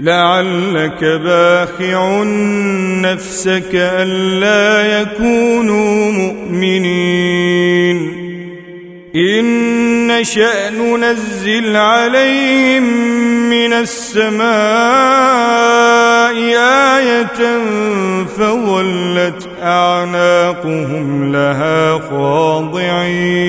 لعلك باخع نفسك ألا يكونوا مؤمنين. إن نشأ ننزل عليهم من السماء آية فظلت أعناقهم لها خاضعين.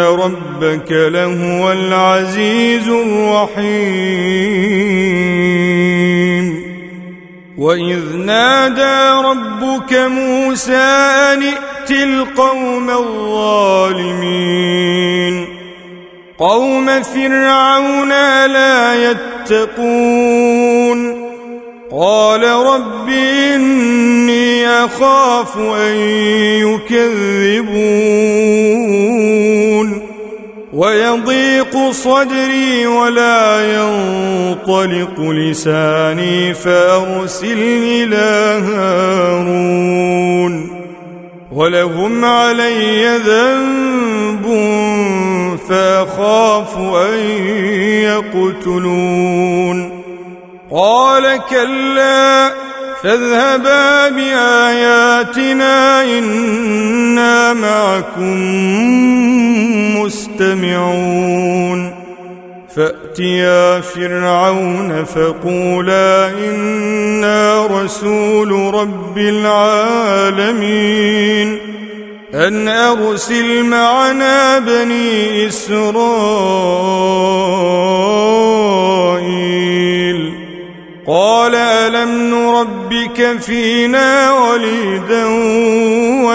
ربك لهو العزيز الرحيم. وإذ نادى ربك موسى أن ائت القوم الظالمين. قوم فرعون لا يتقون. قال رب إني أخاف أن يكذبون. ويضيق صدري ولا ينطلق لساني فأرسل إلى هارون ولهم علي ذنب فأخاف أن يقتلون قال كلا فاذهبا بآياتنا إنا معكم مستمعون فأتيا فرعون فقولا إنا رسول رب العالمين. أن أرسل معنا بني إسرائيل. قال ألم نربك فينا وليدا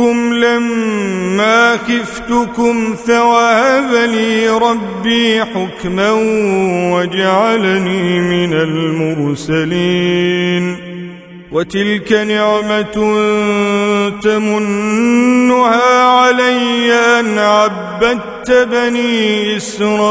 منكم لما خفتكم فوهب لي ربي حكما وجعلني من المرسلين. وتلك نعمة تمنها علي أن عبدت بني إسرائيل.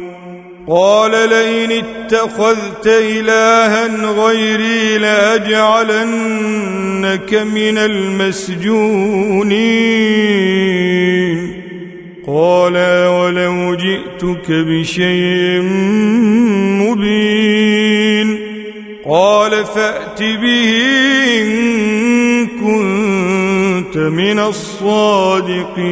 قال لئن اتخذت إلها غيري لأجعلنك من المسجونين. قال ولو جئتك بشيء مبين. قال فأت به إن كنت من الصادقين.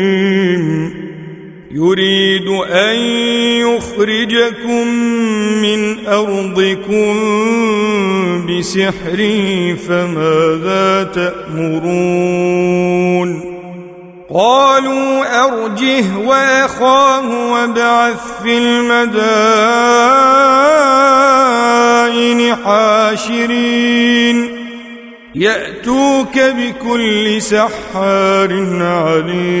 يريد أن يخرجكم من أرضكم بسحره فماذا تأمرون؟ قالوا أرجه وأخاه وابعث في المدائن حاشرين. يأتوك بكل سحار عليم.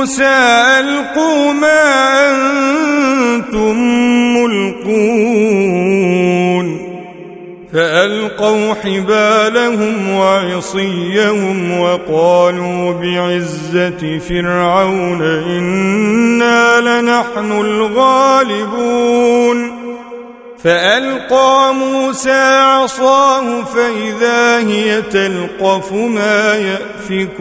موسى ألقوا ما أنتم ملقون. فألقوا حبالهم وعصيهم وقالوا بعزة فرعون إنا لنحن الغالبون. فألقى موسى عصاه فإذا هي تلقف ما يأفكون.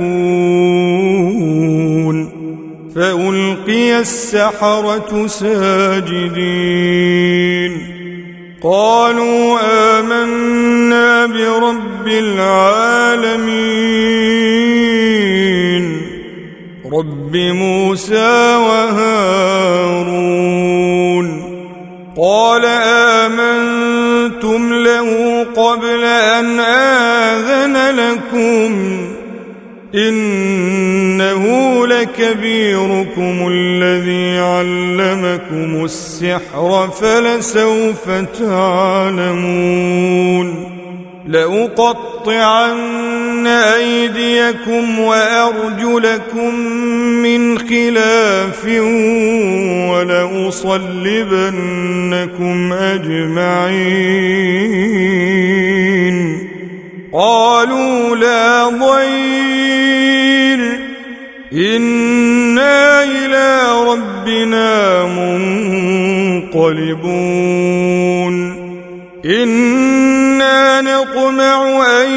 فألقي السحرة ساجدين. قالوا آمنا برب العالمين. رب موسى وهارون. قال آمنتم له قبل أن آذن لكم. إنه لكبيركم الذي علمكم السحر فلسوف تعلمون لأقطعن أيديكم وأرجلكم من خلاف ولأصلبنكم أجمعين قالوا لا ضير إنا إلى ربنا منقلبون إنا نطمع أن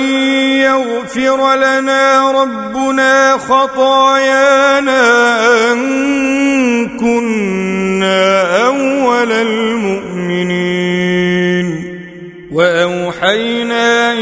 يغفر لنا ربنا خطايانا أن كنا أول المؤمنين وأوحينا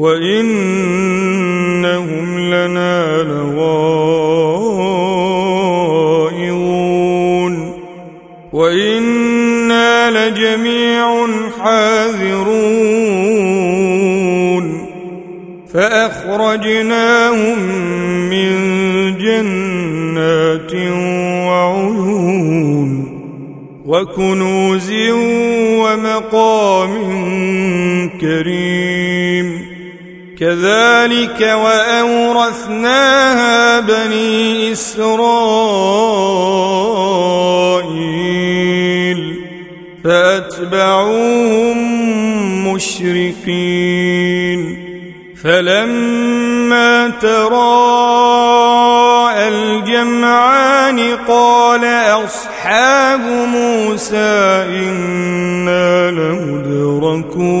وإنهم لنا لغائظون وإنا لجميع حاذرون فأخرجناهم من جنات وعيون وكنوز ومقام كريم كذلك وأورثناها بني إسرائيل فأتبعوهم مشرقين فلما تراءى الجمعان قال أصحاب موسى إنا لمدركون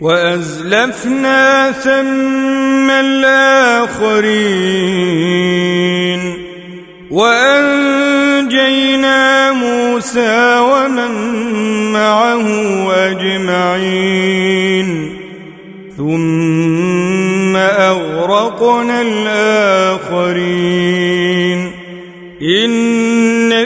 وأزلفنا ثم الآخرين وأنجينا موسى ومن معه أجمعين ثم أغرقنا الآخرين إن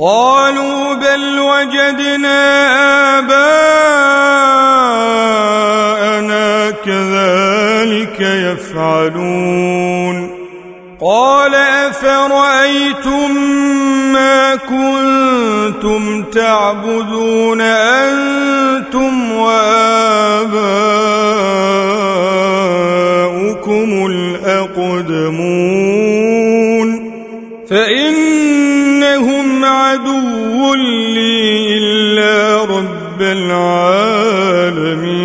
قالوا بل وجدنا آباءنا كذلك يفعلون. قال أفرأيتم ما كنتم تعبدون أنتم وآباؤكم الأقدمون؟ العالمين.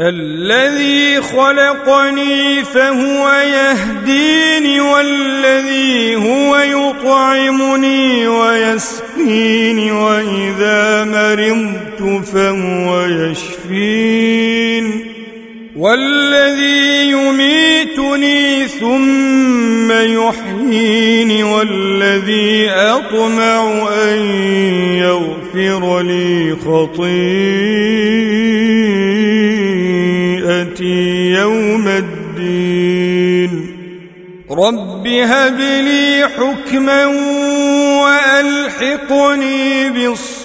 الذي خلقني فهو يهديني والذي هو يطعمني ويسقيني وإذا مرضت فهو يشفين. والذي يميتني ثم يحييني والذي أطمع أن يغفر لي خطيئتي يوم الدين. رب هب لي حكما وألحقني بالصالحين.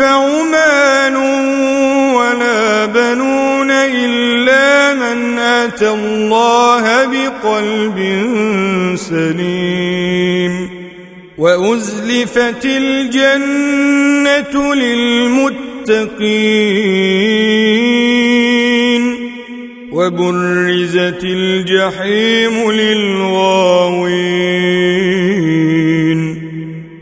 ينفع مال ولا بنون إلا من أتى الله بقلب سليم. وأزلفت الجنة للمتقين. وبرزت الجحيم للغاوين.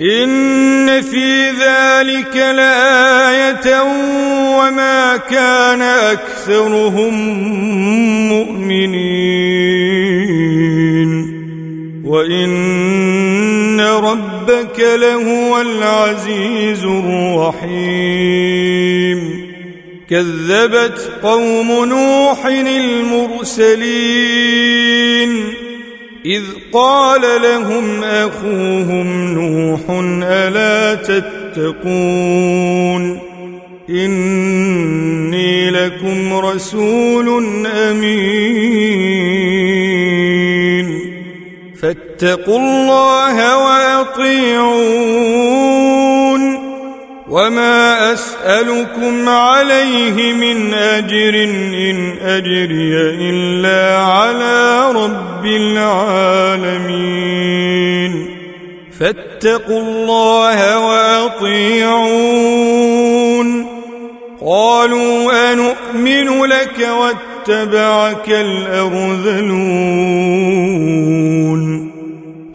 إن في ذلك لآية وما كان أكثرهم مؤمنين. وإن ربك لهو العزيز الرحيم. كذبت قوم نوح المرسلين. إذ قال لهم أخوهم نوح ألا تتقون؟ إني لكم رسول أمين. فاتقوا الله وأطيعون. وما أسألكم عليه من أجر إن أجري إلا على رب العالمين فاتقوا الله وأطيعون قالوا أنؤمن لك واتبعك الأرذلون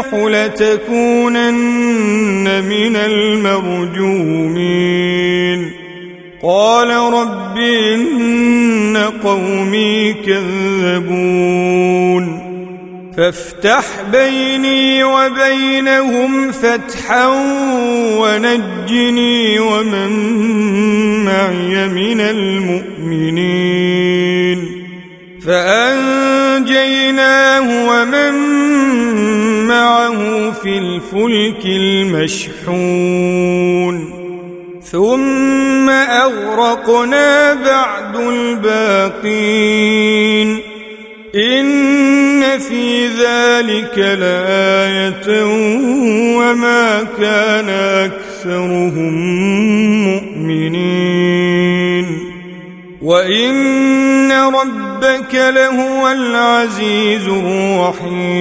نوح لتكونن من المرجومين. قال رب إن قومي كذبون. فافتح بيني وبينهم فتحا ونجني ومن معي من المؤمنين. فأنجيناه ومن معه في الفلك المشحون. ثم أغرقنا بعد الباقين. إن في ذلك لآية وما كان أكثرهم مؤمنين. وإن ربك لهو العزيز الرحيم.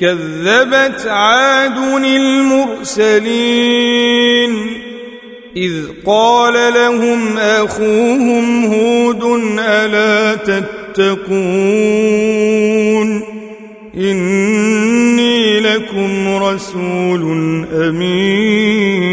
كذبت عاد المرسلين. إذ قال لهم أخوهم هود ألا تتقون؟ إني لكم رسول أمين.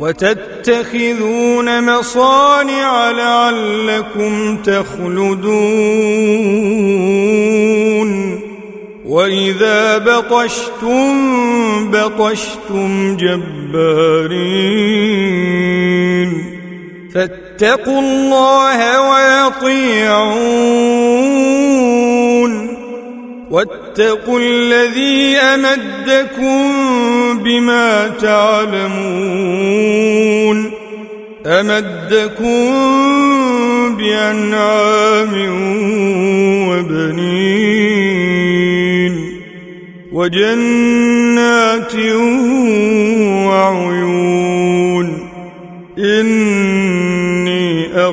وتتخذون مصانع لعلكم تخلدون. وإذا بطشتم بطشتم جبارين. فاتقوا الله ويطيعون واتقوا الذي أمدكم بما تعلمون أمدكم بأنعام وبنين وجنات وعيون إني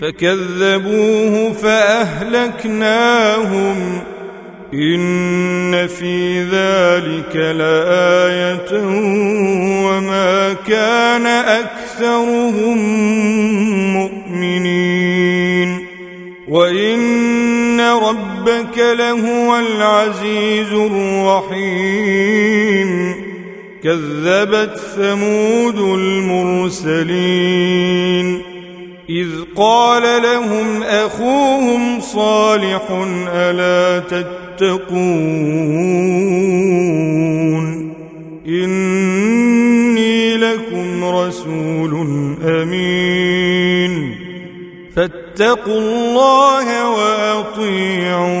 فكذبوه فأهلكناهم. إن في ذلك لآية وما كان أكثرهم مؤمنين. وإن ربك لهو العزيز الرحيم. كذبت ثمود المرسلين. إذ قال لهم أخوهم صالح ألا تتقون إني لكم رسول أمين فاتقوا الله وأطيعون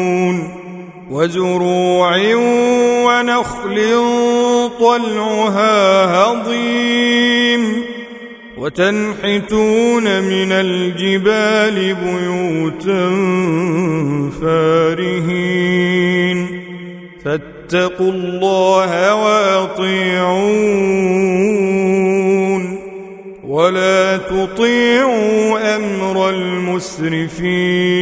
وزروع ونخل طلعها هضيم وتنحتون من الجبال بيوتا فارهين فاتقوا الله واطيعون ولا تطيعوا أمر المسرفين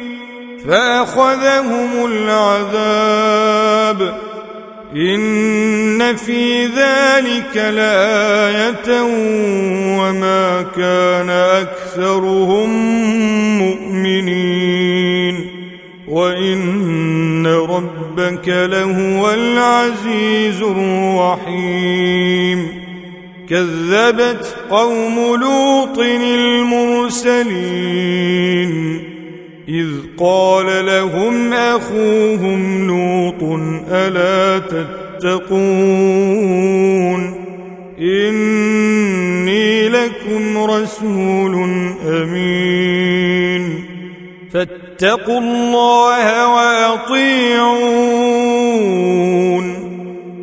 فأخذهم العذاب. إن في ذلك لآية وما كان أكثرهم مؤمنين. وإن ربك لهو العزيز الرحيم. كذبت قوم لوط المرسلين. إذ قال لهم أخوهم لوط ألا تتقون إني لكم رسول أمين فاتقوا الله وأطيعون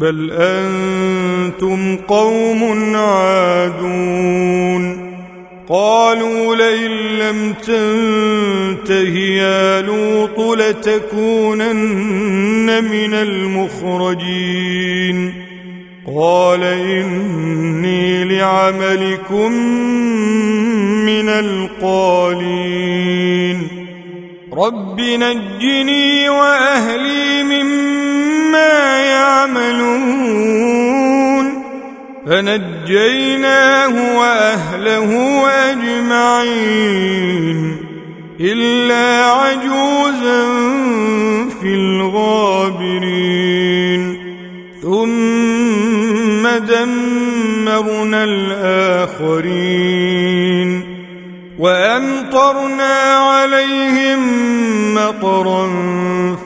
بل أنتم قوم عادون. قالوا لئن لم تنته يا لوط لتكونن من المخرجين. قال إني لعملكم من القالين. رب نجني وأهلي مما يعملون. فنجيناه وأهله أجمعين. إلا عجوزا في الغابرين. ثم دمرنا الآخرين. وأمطرنا عليهم مطرا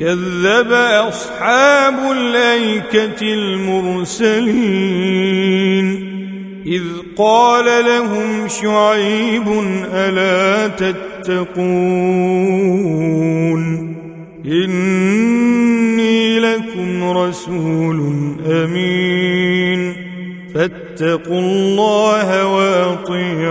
كذب أصحاب الأيكة المرسلين. إذ قال لهم شعيب ألا تتقون؟ إني لكم رسول أمين. فاتقوا الله وأطيعون.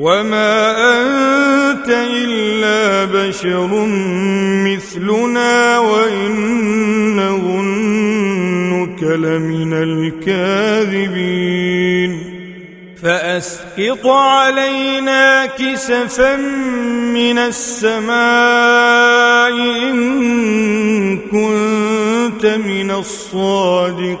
وما أنت إلا بشر مثلنا وإن نظنك لمن الكاذبين فأسقط علينا كسفا من السماء إن كنت من الصادقين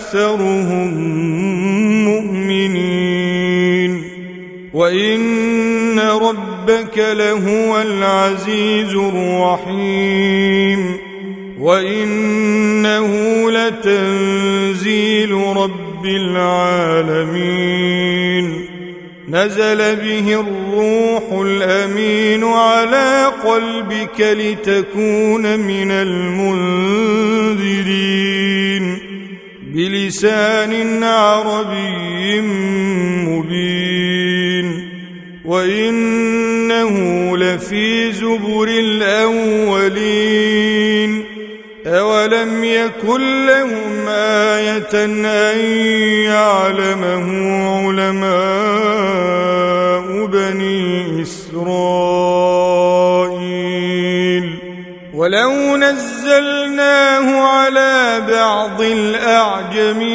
أكثرهم مؤمنين. وإن ربك لهو العزيز الرحيم. وإنه لتنزيل رب العالمين. نزل به الروح الأمين على قلبك لتكون من المنذرين. بلسان عربي مبين وإنه لفي زبر الأولين. أولم يكن لهم آية أن يعلمه علماء بني إسرائيل؟ ولو نزلناه على بعض الأعجمين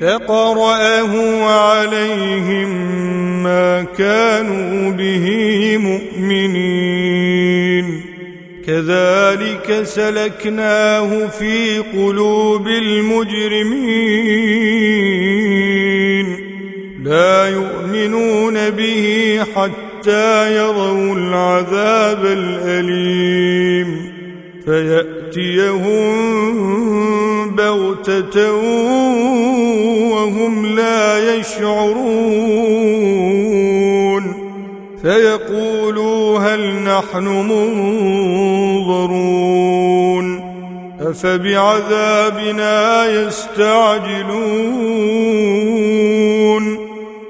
فقرأه عليهم ما كانوا به مؤمنين كذلك سلكناه في قلوب المجرمين لا يؤمنون به حتى يروا العذاب الأليم فيأتيهم بغتة وهم لا يشعرون فيقولوا هل نحن منظرون أفبعذابنا يستعجلون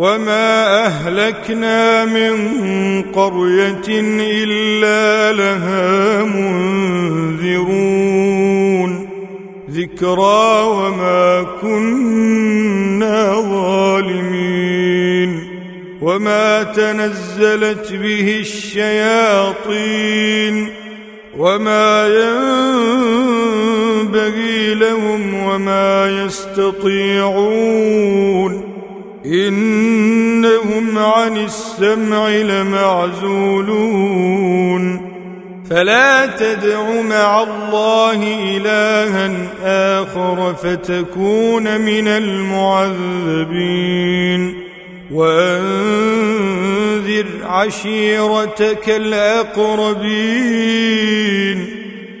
وما أهلكنا من قرية إلا لها منذرون ذكرى وما كنا ظالمين وما تنزلت به الشياطين وما ينبغي لهم وما يستطيعون إنهم عن السمع لمعزولون. فلا تدع مع الله إلها آخر فتكون من المعذبين. وأنذر عشيرتك الأقربين.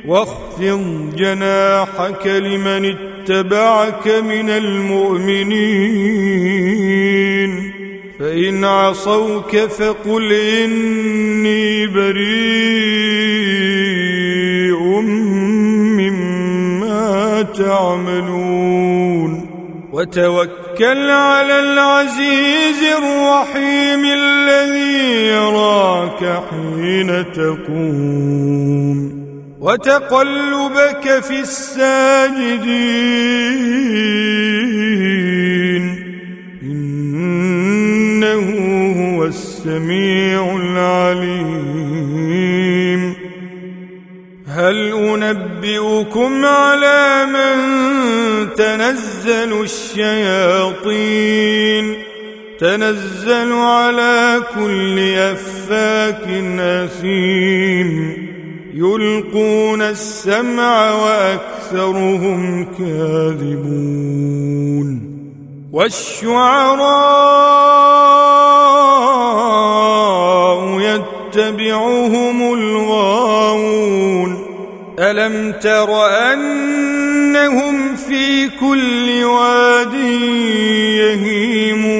واخفض جناحك لمن اتبعك من المؤمنين. فإن عصوك فقل إني بريء مما تعملون. وتوكل على العزيز الرحيم الذي يراك حين تقوم. وتقلبك في الساجدين. إنه هو السميع العليم. هل أنبئكم على من تنزل الشياطين؟ تنزل على كل أفاك أثيم. يلقون السمع وأكثرهم كاذبون والشعراء يتبعهم الغاوون ألم تر أنهم في كل واد يهيمون